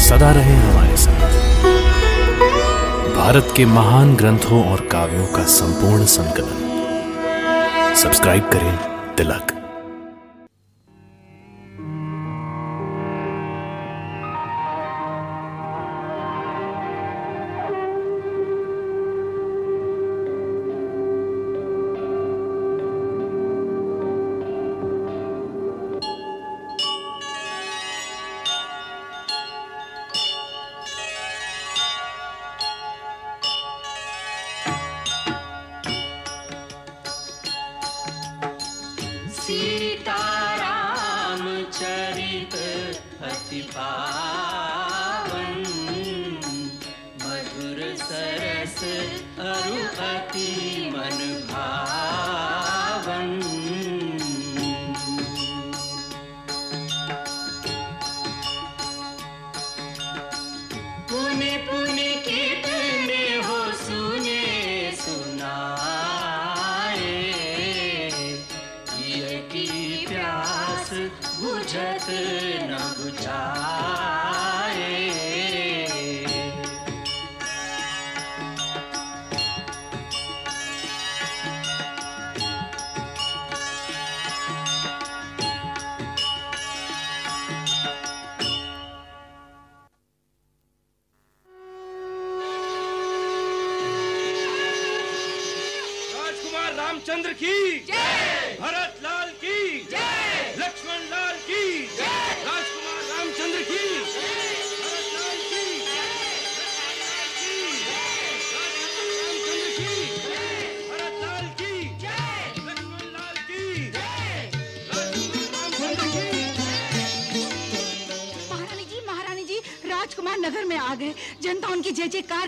सदा रहे हमारे साथ। भारत के महान ग्रंथों और काव्यों का संपूर्ण संकलन। सब्सक्राइब करें तिलक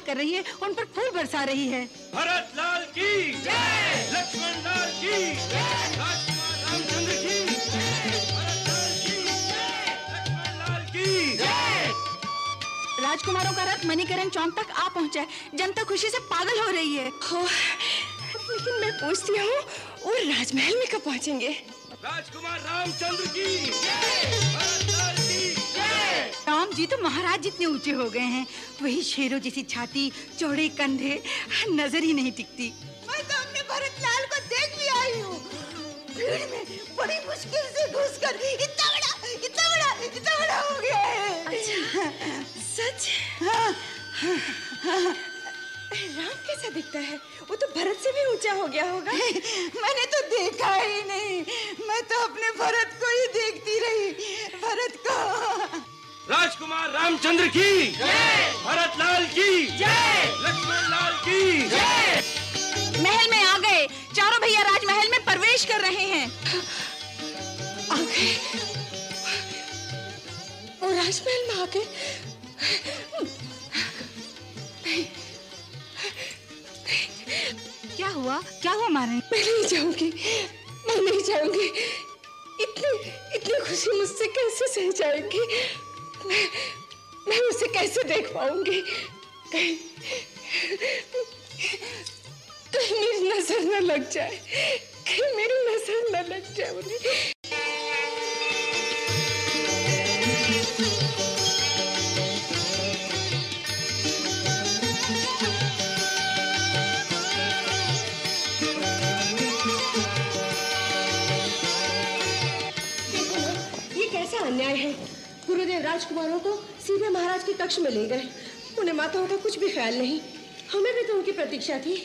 कर रही है उन पर फूल बरसा रही है। भरत लाल की लक्ष्मण लाल की रामचंद्र की भरत लाल की लक्ष्मण लाल की राजकुमारों का रथ मणिकरण चौक तक आ पहुँचा है। जनता खुशी से पागल हो रही है। लेकिन मैं पूछती हूँ वो राजमहल में कब पहुँचेंगे? राजकुमार रामचंद्र की भरत की राम जी तो महाराज जितने ऊँचे हो गए हैं वही शेरों जैसी छाती चौड़े कंधे नज़र ही नहीं टिकती। मैं तो अपने भरत लाल को देख भी आई हूँ। भीड़ में बड़ी मुश्किल से घुसकर इतना बड़ा इतना बड़ा इतना बड़ा हो गया है। अच्छा सच? राम कैसा दिखता है? वो तो भरत से भी ऊँचा हो गया होगा। मैंने तो देखा ही नहीं। मैं तो अपने भरत को ही देखती रही। भरत को राजकुमार रामचंद्र की। भरत लाल की। लक्ष्मण लाल की। महल में आ गए। चारों भैया राजमहल में प्रवेश कर रहे हैं। आ गए। वो राजमहल में आ गए। क्या हुआ? क्या हुआ महारानी मैं नहीं जाऊँगी। मैं नहीं जाऊँगी। इतनी इतनी खुशी मुझसे कैसे सह जाएगी? मैं मैं उसे कैसे देख पाऊँगी? कहीं मेरी नज़र न लग जाए। कहीं मेरी नज़र न लग जाए उन्हें गुरुदेव राजकुमारों को सीधे महाराज के कक्ष में ले गए। उन्हें माताओं का कुछ भी ख्याल नहीं। हमें भी तो उनकी प्रतीक्षा थी।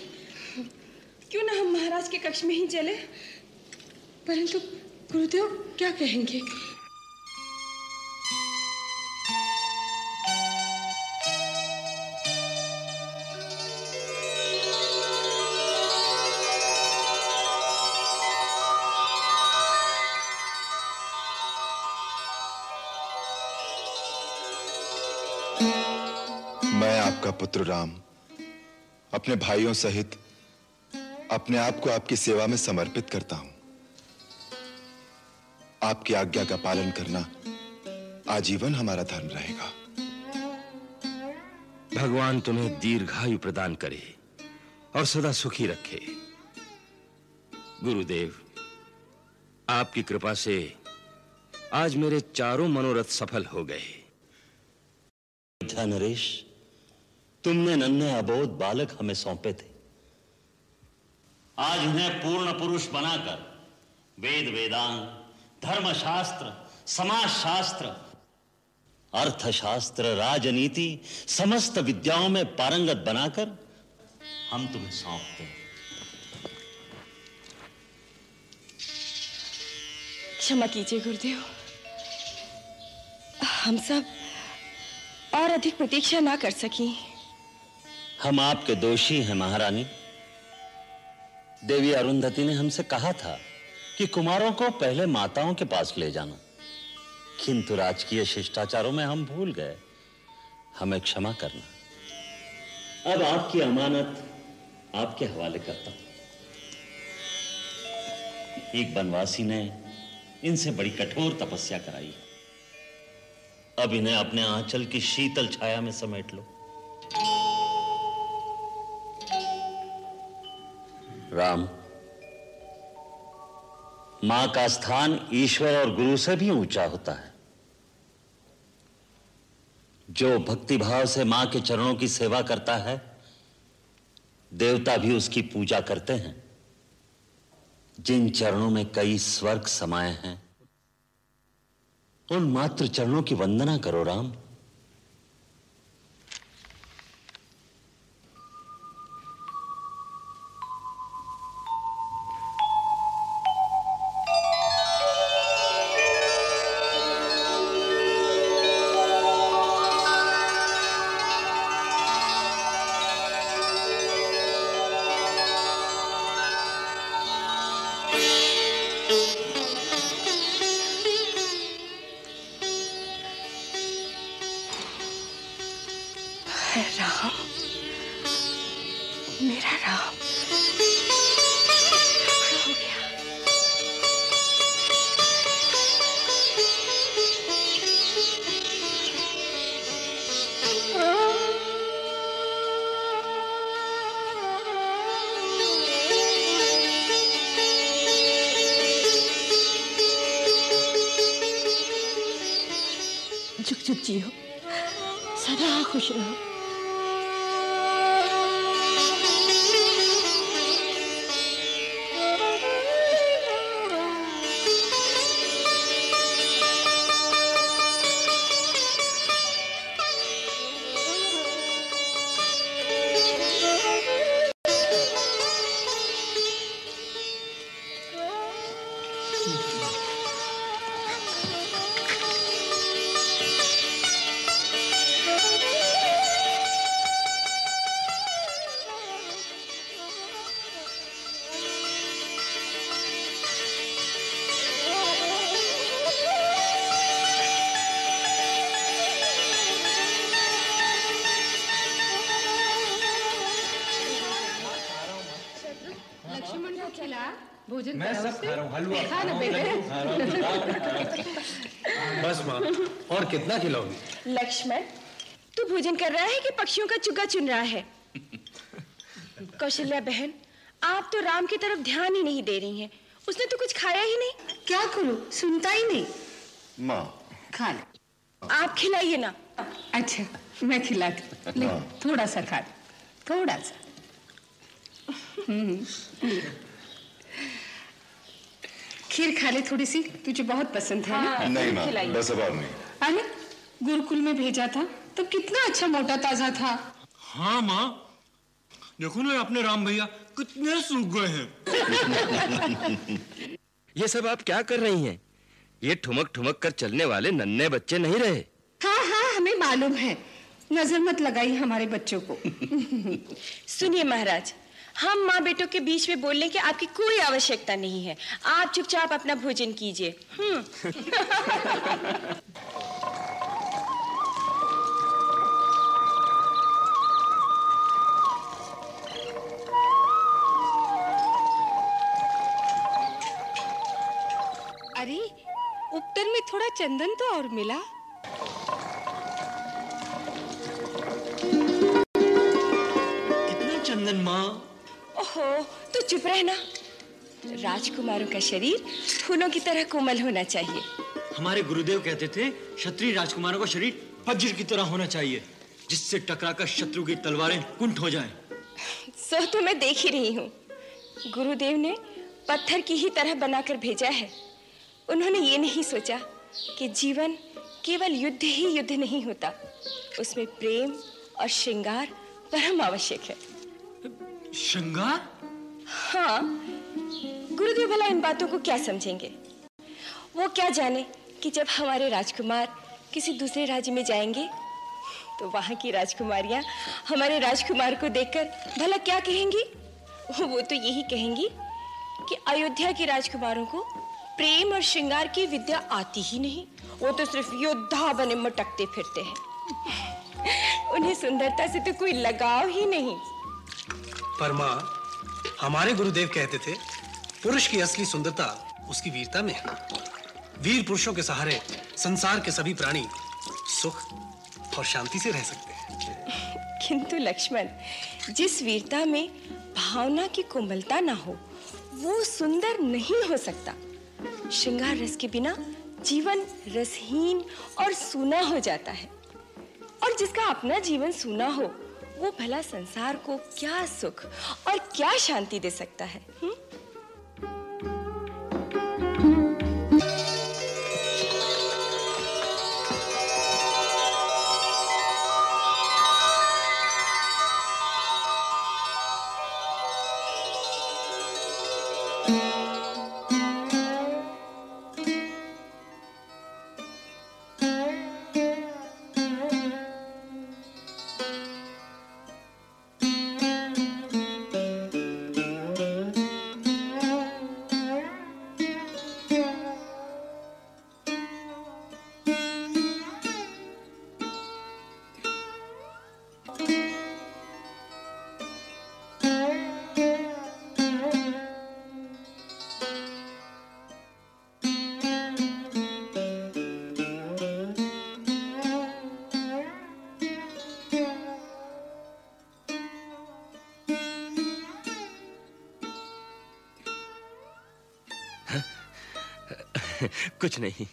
क्यों ना हम महाराज के कक्ष में ही चले? परंतु गुरुदेव, क्या कहेंगे? पुत्र राम अपने भाइयों सहित अपने आप को आपकी सेवा में समर्पित करता हूँ। आपकी आज्ञा का पालन करना आजीवन हमारा धर्म रहेगा। भगवान तुम्हें दीर्घायु प्रदान करे और सदा सुखी रखे। गुरुदेव आपकी कृपा से आज मेरे चारों मनोरथ सफल हो गए। था नरेश तुमने नन्हे अबोध बालक हमें सौंपे थे। आज उन्हें पूर्ण पुरुष बनाकर वेद वेदांत, धर्मशास्त्र समाज शास्त्र अर्थशास्त्र, राजनीति, समस्त विद्याओं में पारंगत बनाकर हम तुम्हें सौंपते हैं। क्षमा कीजिए, गुरुदेव। हम सब और अधिक प्रतीक्षा ना कर सकी। हम आपके दोषी हैं, महारानी। देवी अरुंधति ने हमसे कहा था कि कुमारों को पहले माताओं के पास ले जाना। किंतु राजकीय शिष्टाचारों में हम भूल गए। हमें क्षमा करना। अब आपकी अमानत आपके हवाले करता हूँ। एक बनवासी ने इनसे बड़ी कठोर तपस्या कराई। अब इन्हें अपने आंचल की शीतल छाया में समेट लो। राम। माँ का स्थान ईश्वर और गुरु से भी ऊँचा होता है। जो भक्ति भाव से माँ के चरणों की सेवा करता है, देवता भी उसकी पूजा करते हैं। जिन चरणों में कई स्वर्ग समाये हैं, उन मात्र चरणों की वंदना करो राम। राम मेरा राम हो जुग जुग जियो। सदा खुश रहो। मैं सब खा रहा हूँ हलवा खा ना बेटे बस माँ और कितना खिलाओगी लक्ष्मण तू भोजन कर रहा है कि पक्षियों का चुग्गा चुन रहा है? कौशल्या बहन आप तो राम की तरफ़ ध्यान ही नहीं दे रही हैं। उसने तो कुछ खाया ही नहीं। क्या करूँ? सुनता ही नहीं। माँ। खा ले। आप खिलाइए ना। अच्छा मैं खिलाती थोड़ा सा खा ले, थोड़ा सा। हम्म। खीर खा ले थोड़ी सी तुझे बहुत पसंद है ना? नहीं माँ बस अब और नहीं। अरे गुरुकुल में भेजा था तो कितना अच्छा मोटा ताज़ा था। हाँ माँ देखो ना अपने राम भैया कितने सूख गए हैं। ये सब आप क्या कर रही हैं? ये ठुमक ठुमक कर चलने वाले नन्हे बच्चे नहीं रहे? हाँ हाँ हमें मालूम है। नज़र मत लगाई हमारे बच्चों को। सुनिए महाराज हम माँ बेटों के बीच में बोलने की आपकी कोई आवश्यकता नहीं है। आप चुपचाप अपना भोजन कीजिए। हम्म। अरे उपटर में थोड़ा चंदन तो और मिला। कितना चंदन माँ? ओहो तो चुप रहना। राजकुमारों का शरीर फूलों की तरह कोमल होना चाहिए। हमारे गुरुदेव कहते थे क्षत्रिय राजकुमारों का शरीर वज्र की तरह होना चाहिए जिससे टकराकर शत्रु की तलवारें कुंठ हो जाएँ। सो तो मैं देख ही रही हूँ। गुरुदेव ने पत्थर की ही तरह बनाकर भेजा है। उन्होंने ये नहीं सोचा कि जीवन केवल युद्ध ही युद्ध नहीं होता। उसमें प्रेम और श्रृंगार परम आवश्यक है। श्रृंगार? हाँ गुरुदेव भला इन बातों को क्या समझेंगे? वो क्या जाने कि जब हमारे राजकुमार किसी दूसरे राज्य में जाएँगे तो वहाँ की राजकुमारियाँ हमारे राजकुमार को देखकर भला क्या कहेंगी? वो तो यही कहेंगी कि अयोध्या के राजकुमारों को प्रेम और श्रृंगार की विद्या आती ही नहीं। वो तो सिर्फ़ योद्धा बने मटकते फिरते हैं। उन्हें सुंदरता से तो कोई लगाव ही नहीं। पर माँ हमारे गुरुदेव कहते थे, पुरुष की असली सुंदरता उसकी वीरता में है। वीर पुरुषों के सहारे संसार के सभी प्राणी सुख और शांति से रह सकते हैं। किंतु लक्ष्मण, जिस वीरता में भावना की कोमलता ना हो, वो सुंदर नहीं हो सकता। श्रृंगार रस के बिना जीवन रसहीन और सूना हो जाता है। और जिसका अपना जीवन सूना हो वो भला संसार को क्या सुख और क्या शांति दे सकता है हुँ? कुछ नहीं।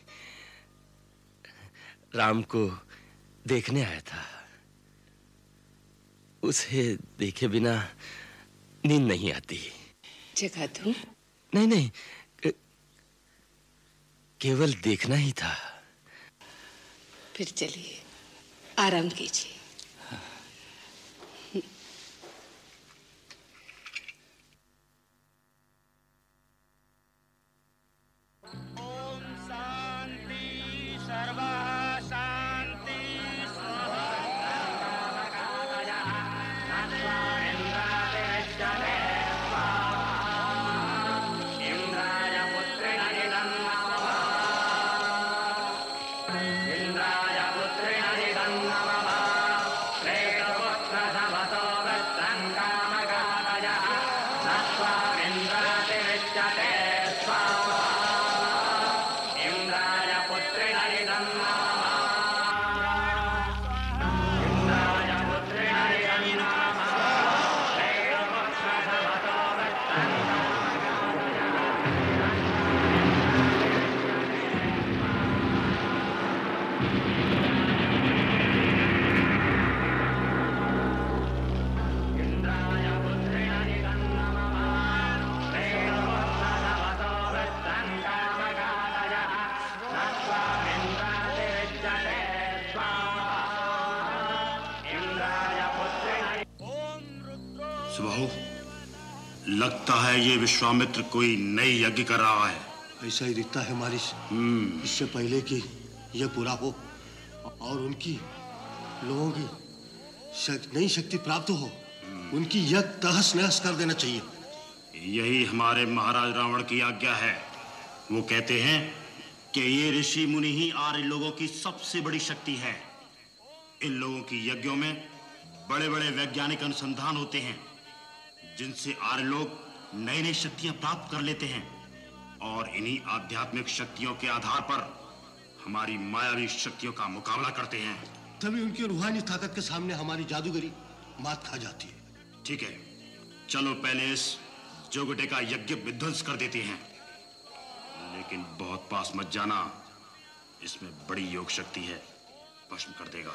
राम को देखने आया था। उसे देखे बिना नींद नहीं आती। जगा दूँ नहीं नहीं। केवल देखना ही था। फिर चलिए आराम कीजिए। लगता है ये विश्वामित्र कोई नई यज्ञ कर रहा है। ऐसा ही दिखता है मारिश हम्म। इससे पहले कि यह पूरा हो और उनकी लोगों की शक, नई शक्ति प्राप्त हो उनकी यज्ञ तहस नहस कर देना चाहिए। यही हमारे महाराज रावण की आज्ञा है। वो कहते हैं कि ये ऋषि मुनि ही आर्य लोगों की सबसे बड़ी शक्ति है। इन लोगों की यज्ञों में बड़े बड़े वैज्ञानिक अनुसंधान होते हैं। जिनसे आर्य लोग नई नई शक्तियाँ प्राप्त कर लेते हैं और इन्हीं आध्यात्मिक शक्तियों के आधार पर हमारी मायावी शक्तियों का मुकाबला करते हैं। तभी उनकी रूहानी ताकत के सामने हमारी जादूगरी मात खा जाती है। ठीक है चलो पहले इस जोगटे का यज्ञ विध्वंस कर देते हैं। लेकिन बहुत पास मत जाना इसमें बड़ी योग शक्ति है भस्म कर देगा।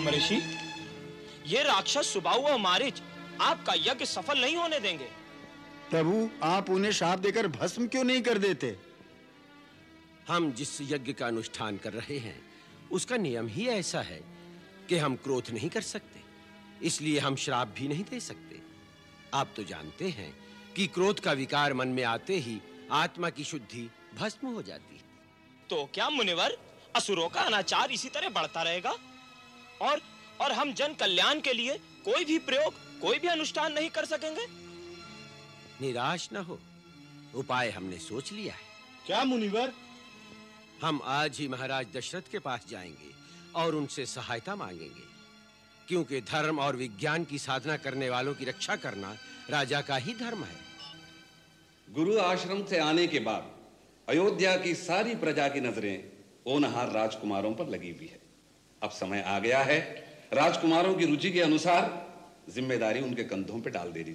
ब्रह्म ऋषि। ये राक्षस सुबाहु और मारिच आपका यज्ञ सफल नहीं होने देंगे। प्रभु आप उन्हें शाप देकर भस्म क्यों नहीं कर देते? हम जिस यज्ञ का अनुष्ठान कर रहे हैं उसका नियम ही ऐसा है कि हम क्रोध नहीं कर सकते इसलिए हम श्राप भी नहीं दे सकते। आप तो जानते हैं कि क्रोध का विकार मन में आते ही आत्मा की शुद्धि भस्म हो जाती। है तो क्या मुनिवर असुरों का अनाचार इसी तरह बढ़ता रहेगा? और और हम जन कल्याण के लिए कोई भी प्रयोग कोई भी अनुष्ठान नहीं कर सकेंगे? निराश न हो। उपाय हमने सोच लिया है। क्या मुनिवर? हम आज ही महाराज दशरथ के पास जाएँगे और उनसे सहायता मांगेंगे। क्योंकि धर्म और विज्ञान की साधना करने वालों की रक्षा करना राजा का ही धर्म है। गुरु आश्रम से आने के बाद अयोध्या की सारी प्रजा की नज़रें ओनहार राजकुमारों पर लगी हुई है। अब समय आ गया है। राजकुमारों की रुचि के अनुसार ज़िम्मेदारी उनके कंधों पर डाल देनी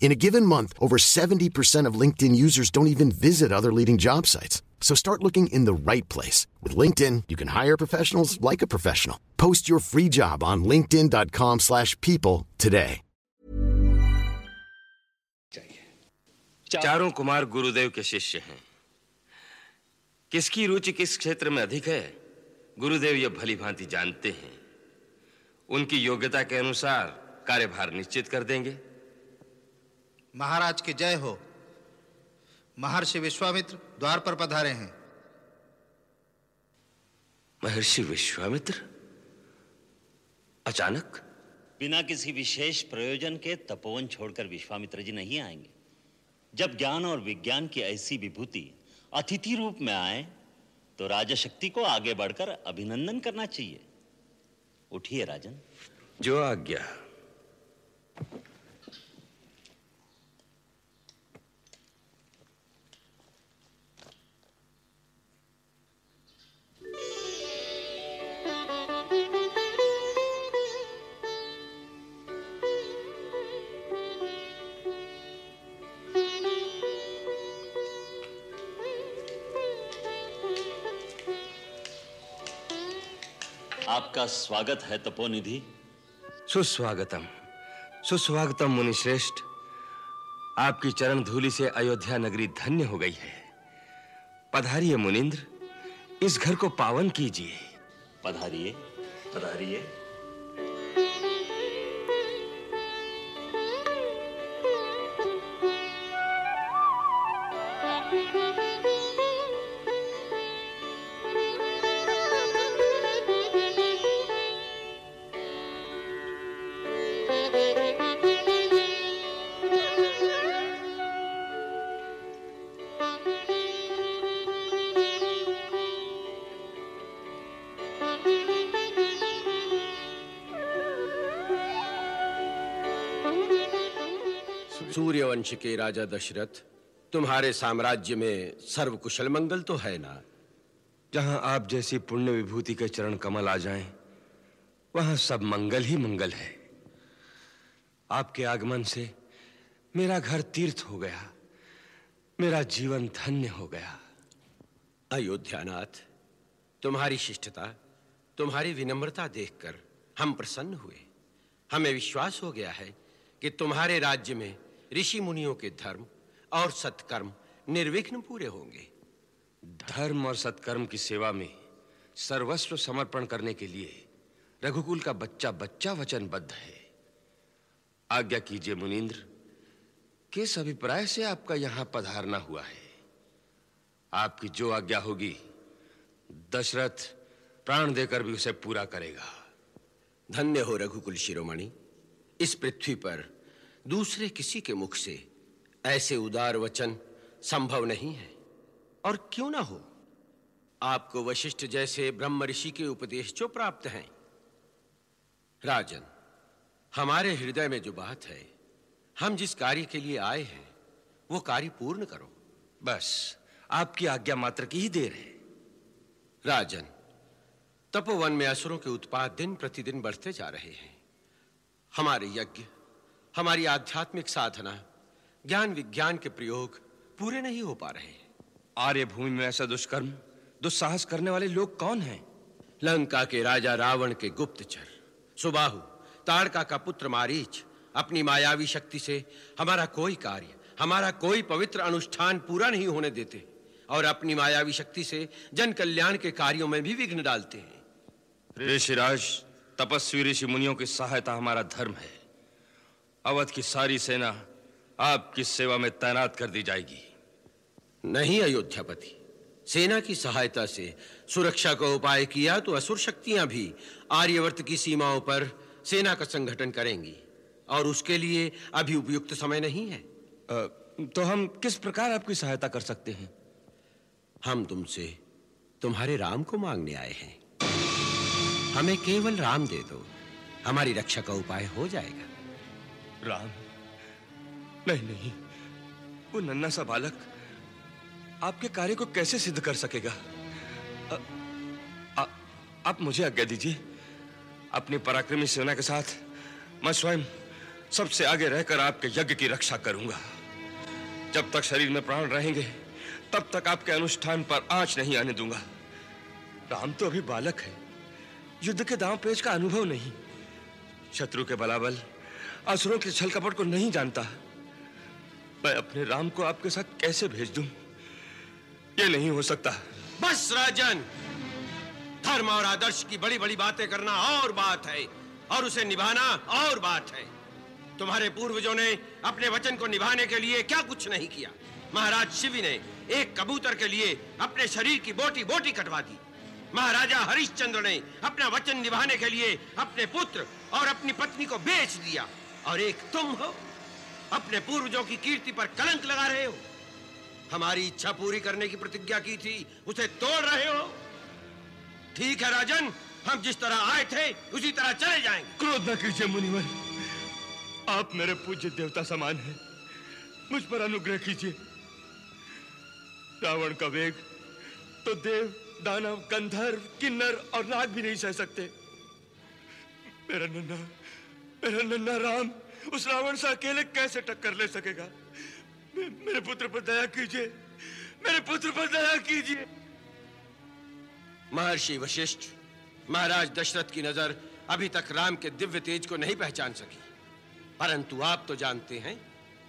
In a given month, over 70% of LinkedIn users don't even visit other leading job sites. So start looking in the right place. With LinkedIn, you can hire professionals like a professional. Post your free job on linkedin.com slash people today. चारों कुमार गुरुदेव के शिष्य हैं किसकी रुचि किस क्षेत्र में अधिक है गुरुदेव ये भली भांति जानते हैं उनकी योग्यता के अनुसार कार्यभार निश्चित कर देंगे महाराज की जय हो। महर्षि विश्वामित्र द्वार पर पधारे हैं। महर्षि विश्वामित्र? अचानक? बिना किसी विशेष प्रयोजन के तपोवन छोड़कर विश्वामित्र जी नहीं आएँगे। जब ज्ञान और विज्ञान की ऐसी विभूति अतिथि रूप में आए तो राजशक्ति को आगे बढ़कर अभिनंदन करना चाहिए। उठिए राजन। जो आज्ञा। आपका स्वागत है तपोनिधि। सुस्वागतम। सुस्वागतम मुनिश्रेष्ठ आपकी चरण धूलि से अयोध्या नगरी धन्य हो गई है। पधारिए मुनिंद्र इस घर को पावन कीजिए। पधारिए। पधारिए सूर्यवंश के राजा दशरथ तुम्हारे साम्राज्य में सर्व कुशल मंगल तो है ना? जहाँ आप जैसी पुण्य विभूति के चरण कमल आ जाएँ, वहाँ सब मंगल ही मंगल है। आपके आगमन से मेरा घर तीर्थ हो गया मेरा जीवन धन्य हो गया। अयोध्यानाथ तुम्हारी शिष्टता तुम्हारी विनम्रता देखकर हम प्रसन्न हुए। हमें विश्वास हो गया है कि तुम्हारे राज्य में ऋषि मुनियों के धर्म और सत्कर्म निर्विघ्न पूरे होंगे। धर्म और सत्कर्म की सेवा में सर्वस्व समर्पण करने के लिए रघुकुल का बच्चा बच्चा वचनबद्ध है। आज्ञा कीजिए मुनीन्द्र किस अभिप्राय से आपका यहाँ पधारना हुआ है? आपकी जो आज्ञा होगी दशरथ प्राण देकर भी उसे पूरा करेगा। धन्य हो रघुकुल शिरोमणि इस पृथ्वी पर दूसरे किसी के मुख से ऐसे उदार वचन संभव नहीं है। और क्यों ना हो? आपको वशिष्ठ जैसे ब्रह्म ऋषि के उपदेश जो प्राप्त हैं। राजन, हमारे हृदय में जो बात है, हम जिस कार्य के लिए आए हैं, वो कार्य पूर्ण करो। बस, आपकी आज्ञा मात्र की ही देर है। राजन, तपोवन में असुरों के उत्पाद दिन प्रतिदिन बढ़ते जा रहे हैं। हमारे यज्ञ हमारी आध्यात्मिक साधना ज्ञान विज्ञान के प्रयोग पूरे नहीं हो पा रहे आर्य भूमि में ऐसा दुष्कर्म दुस्साहस करने वाले लोग कौन हैं? लंका के राजा रावण के गुप्तचर सुबाहु ताड़का का पुत्र मारीच अपनी मायावी शक्ति से हमारा कोई कार्य हमारा कोई पवित्र अनुष्ठान पूरा नहीं होने देते और अपनी मायावी शक्ति से जन कल्याण के कार्यों में भी विघ्न डालते हैं। ऋषिराज तपस्वी ऋषि मुनियों की सहायता हमारा धर्म है। अवध की सारी सेना आपकी सेवा में तैनात कर दी जाएगी। नहीं अयोध्यापति। सेना की सहायता से सुरक्षा का उपाय किया तो असुर शक्तियाँ भी आर्यवर्त की सीमाओं पर सेना का संगठन करेंगी। और उसके लिए अभी उपयुक्त समय नहीं है। आ, तो हम किस प्रकार आपकी सहायता कर सकते हैं? हम तुमसे तुम्हारे राम को मांगने आए हैं। हमें केवल राम दे दो। हमारी रक्षा का उपाय हो जाएगा। राम नहीं नहीं। वो नन्ना सा बालक आपके कार्य को कैसे सिद्ध कर सकेगा? आ, आ, आप मुझे आज्ञा दीजिए। अपनी पराक्रमी सेना के साथ मैं स्वयं सबसे आगे रहकर आपके यज्ञ की रक्षा करूँगा। जब तक शरीर में प्राण रहेंगे तब तक आपके अनुष्ठान पर आँच नहीं आने दूँगा। राम तो अभी बालक है। युद्ध के दांव पेच का अनुभव नहीं। शत्रु के बलाबल असुरों के छल कपट को नहीं जानता। मैं अपने राम को आपके साथ कैसे भेज दूँ? ये नहीं हो सकता। बस राजन, धर्म और आदर्श की बड़ी बड़ी बातें करना और बात है, और उसे निभाना और बात है। तुम्हारे पूर्वजों ने अपने वचन को निभाने के लिए क्या कुछ नहीं किया? महाराज शिवी ने एक कबूतर के लिए अपने शरीर की बोटी बोटी कटवा दी। महाराजा हरिश्चंद्र ने अपना वचन निभाने के लिए अपने पुत्र और अपनी पत्नी को बेच दिया। और एक तुम हो, अपने पूर्वजों की कीर्ति पर कलंक लगा रहे हो। हमारी इच्छा पूरी करने की प्रतिज्ञा की थी, उसे तोड़ रहे हो। ठीक है, राजन, हम जिस तरह आए थे, उसी तरह चले जाएँगे। क्रोध न कीजिए, मुनिवर। आप मेरे पूज्य देवता समान हैं। मुझ पर अनुग्रह कीजिए। रावण का वेग तो देव, दानव, गंधर्व, किन्नर और नाग भी नहीं सह सकते। मेरा नन्ना मेरा नन्ना राम उस रावण से अकेले कैसे टक्कर ले सकेगा? मे- मेरे पुत्र पर दया कीजिए। मेरे पुत्र पर दया कीजिए। महर्षि वशिष्ठ महाराज दशरथ की नज़र अभी तक राम के दिव्य तेज को नहीं पहचान सकी। परंतु आप तो जानते हैं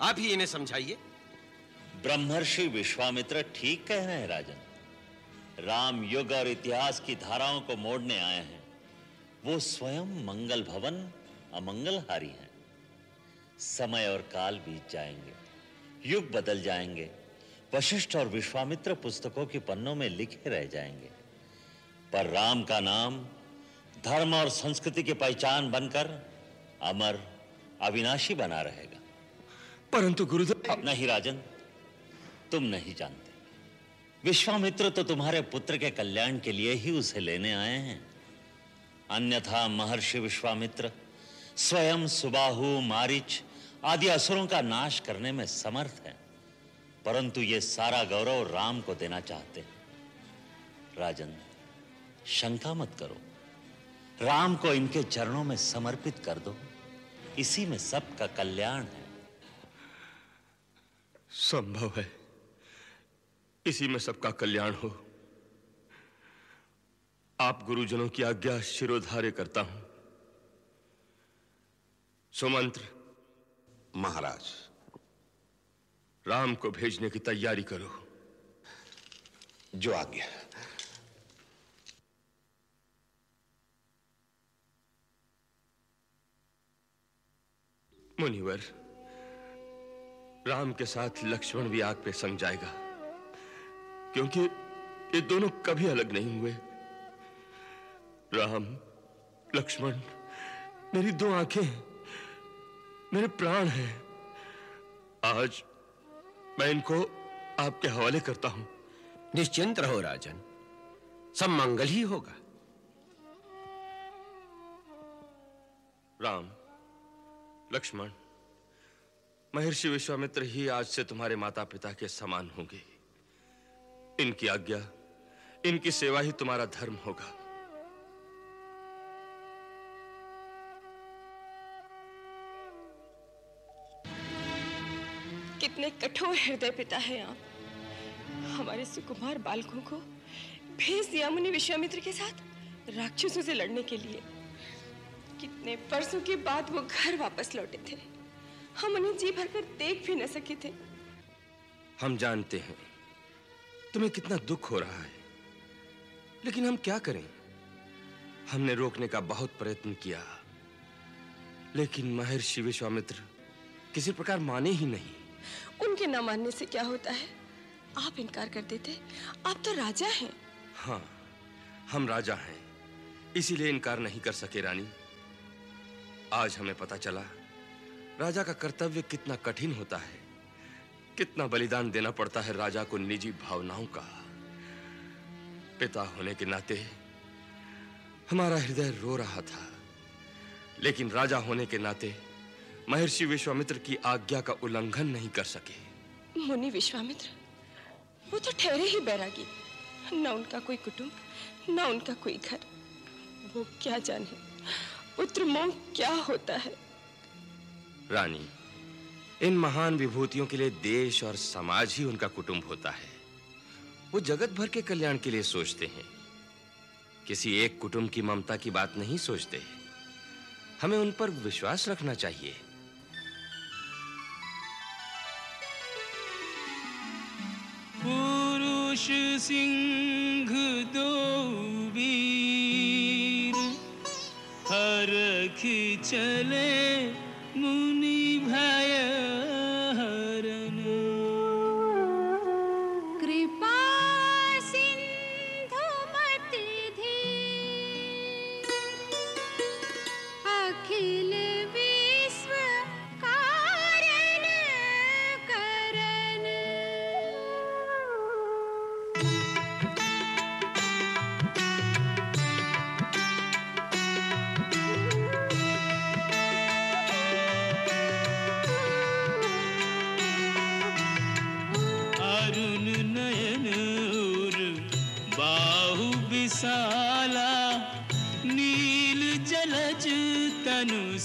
आप ही इन्हें समझाइए। ब्रह्मर्षि विश्वामित्र ठीक कह रहे हैं राजन। राम युग और इतिहास की धाराओं को मोड़ने आए हैं। वो स्वयं मंगल भवन अमंगलहारी हैं। समय और काल बीत जाएँगे युग बदल जाएँगे वशिष्ठ और विश्वामित्र पुस्तकों के पन्नों में लिखे रह जाएँगे। पर राम का नाम धर्म और संस्कृति की पहचान बनकर अमर अविनाशी बना रहेगा। परंतु गुरुदेव नहीं राजन तुम नहीं जानते। विश्वामित्र तो तुम्हारे पुत्र के कल्याण के लिए ही उसे लेने आए हैं। अन्यथा महर्षि विश्वामित्र स्वयं सुबाहु, मारिच आदि असुरों का नाश करने में समर्थ है। परंतु ये सारा गौरव राम को देना चाहते हैं। राजन, शंका मत करो। राम को इनके चरणों में समर्पित कर दो। इसी में सबका कल्याण है। संभव है। इसी में सबका कल्याण हो। आप गुरुजनों की आज्ञा शिरोधार्य करता हूँ। सुमंत्र। महाराज राम को भेजने की तैयारी करो। जो आज्ञा। मुनिवर राम के साथ लक्ष्मण भी आग पे संग जाएगा क्योंकि ये दोनों कभी अलग नहीं हुए। राम लक्ष्मण मेरी दो आँखें हैं, मेरे प्राण हैं। आज मैं इनको आपके हवाले करता हूँ। निश्चिंत रहो राजन। सब मंगल ही होगा। राम लक्ष्मण महर्षि विश्वामित्र ही आज से तुम्हारे माता पिता के समान होंगे। इनकी आज्ञा इनकी सेवा ही तुम्हारा धर्म होगा। कितने कठोर हृदय पिता है आप। हमारे सुकुमार बालकों को भेज दिया मुनि विश्वामित्र के साथ राक्षसों से लड़ने के लिए। कितने वर्षों के बाद वो घर वापस लौटे थे। हम उन्हें जी भरकर देख भी न सके थे। हम जानते हैं, तुम्हें कितना दुख हो रहा है। लेकिन हम क्या करें? हमने रोकने का बहुत प्रयत्न किया। लेकिन महर्षि विश्वामित्र किसी प्रकार माने ही नहीं। उनके न मानने से क्या होता है? आप इनकार कर देते। आप तो राजा हैं। हाँ हम राजा हैं। इसीलिए इनकार नहीं कर सके रानी। आज हमें पता चला, राजा का कर्तव्य कितना कठिन होता है। कितना बलिदान देना पड़ता है राजा को निजी भावनाओं का। पिता होने के नाते हमारा हृदय रो रहा था। लेकिन राजा होने के नाते महर्षि विश्वामित्र की आज्ञा का उल्लंघन नहीं कर सके। मुनि विश्वामित्र वो तो ठहरे ही बैरागी। न उनका कोई कुटुंब न उनका कोई घर। वो क्या जाने? पुत्र मोह क्या होता है? रानी इन महान विभूतियों के लिए देश और समाज ही उनका कुटुंब होता है। वो जगत भर के कल्याण के लिए सोचते हैं। किसी एक कुटुंब की ममता की बात नहीं सोचते। हमें उन पर विश्वास रखना चाहिए। सिंह दो वीर हरख चले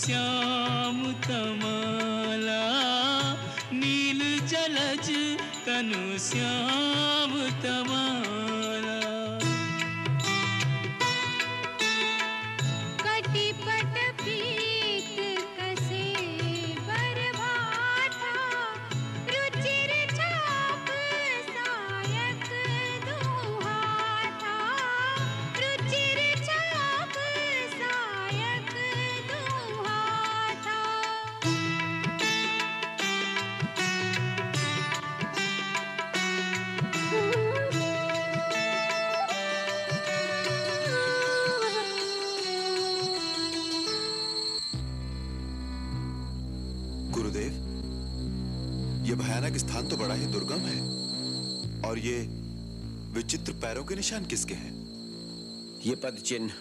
श्याम तमाला नील जलज तनु श्याम। निशान किसके हैं? ये पद चिन्ह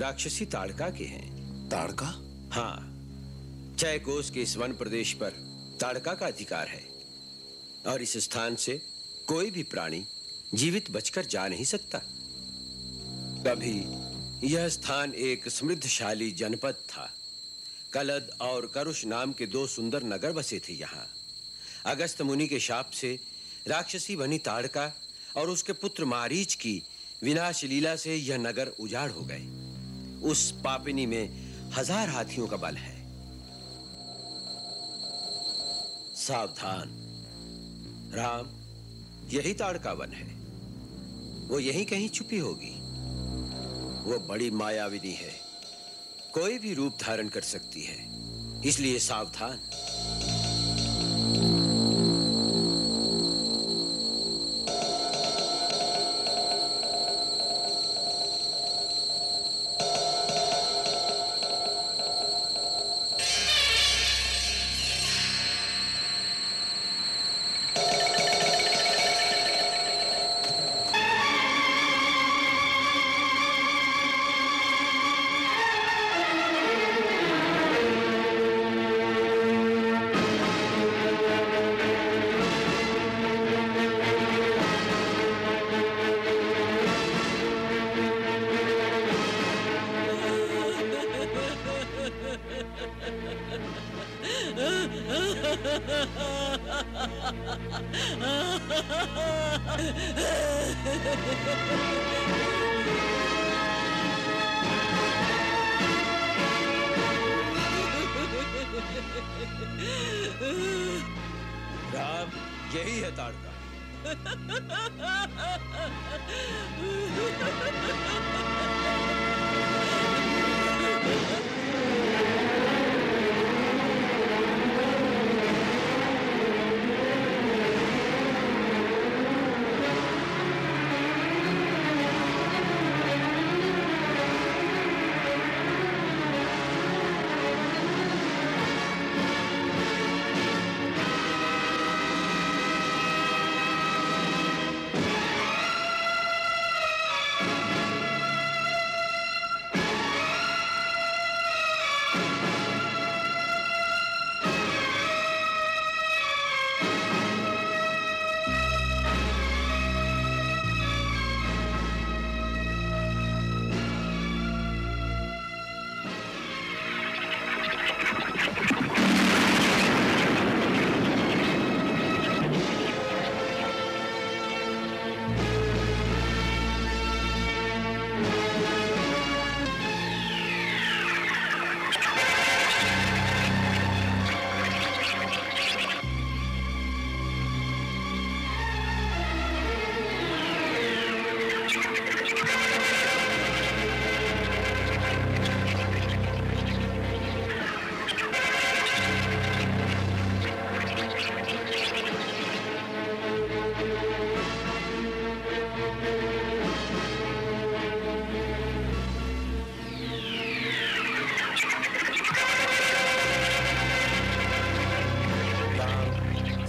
राक्षसी ताड़का के हैं। ताड़का? हाँ जय कोष के इस वन प्रदेश पर ताड़का का अधिकार है। और इस स्थान से कोई भी प्राणी जीवित बचकर जा नहीं सकता। कभी यह स्थान एक समृद्धशाली जनपद था। कलद और करुष नाम के दो सुंदर नगर बसे थे यहाँ। अगस्त मुनि के शाप से राक्षसी बनी ताड़का और उसके पुत्र मारीच की विनाश लीला से यह नगर उजाड़ हो गए। उस पापिनी में हज़ार हाथियों का बल है। सावधान। राम, यही ताड़का वन है। वो यहीं कहीं छुपी होगी। वो बड़ी मायाविनी है। कोई भी रूप धारण कर सकती है। इसलिए सावधान।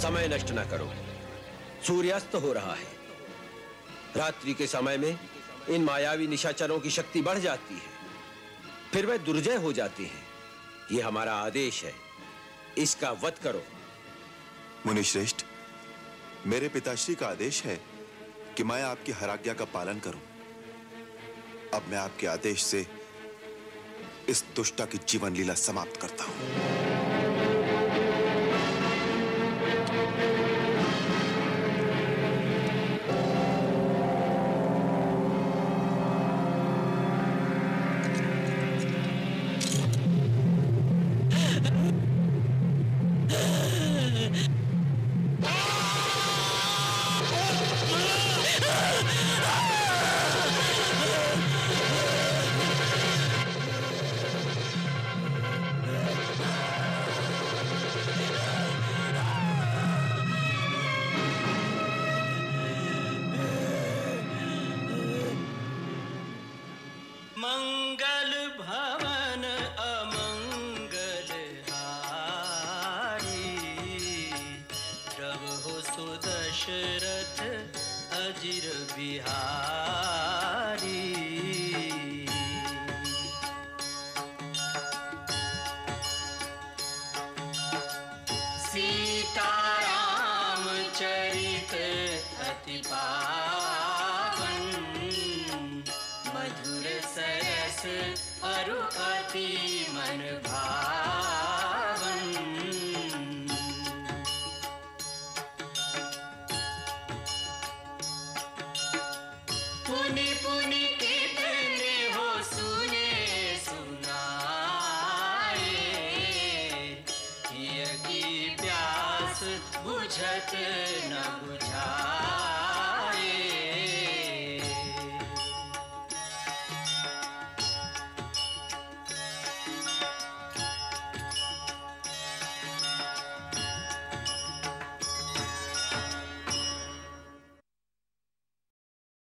समय नष्ट न करो। सूर्यास्त हो रहा है। रात्रि के समय में इन मायावी निशाचरों की शक्ति बढ़ जाती है। फिर वे दुर्जय हो जाती हैं। ये हमारा आदेश है। इसका वध करो। मुनिश्रेष्ठ, मेरे पिताश्री का आदेश है कि मैं आपकी हराज्ञा का पालन करूँ। अब मैं आपके आदेश से इस दुष्टा की जीवन लीला समाप्त करता हूँ।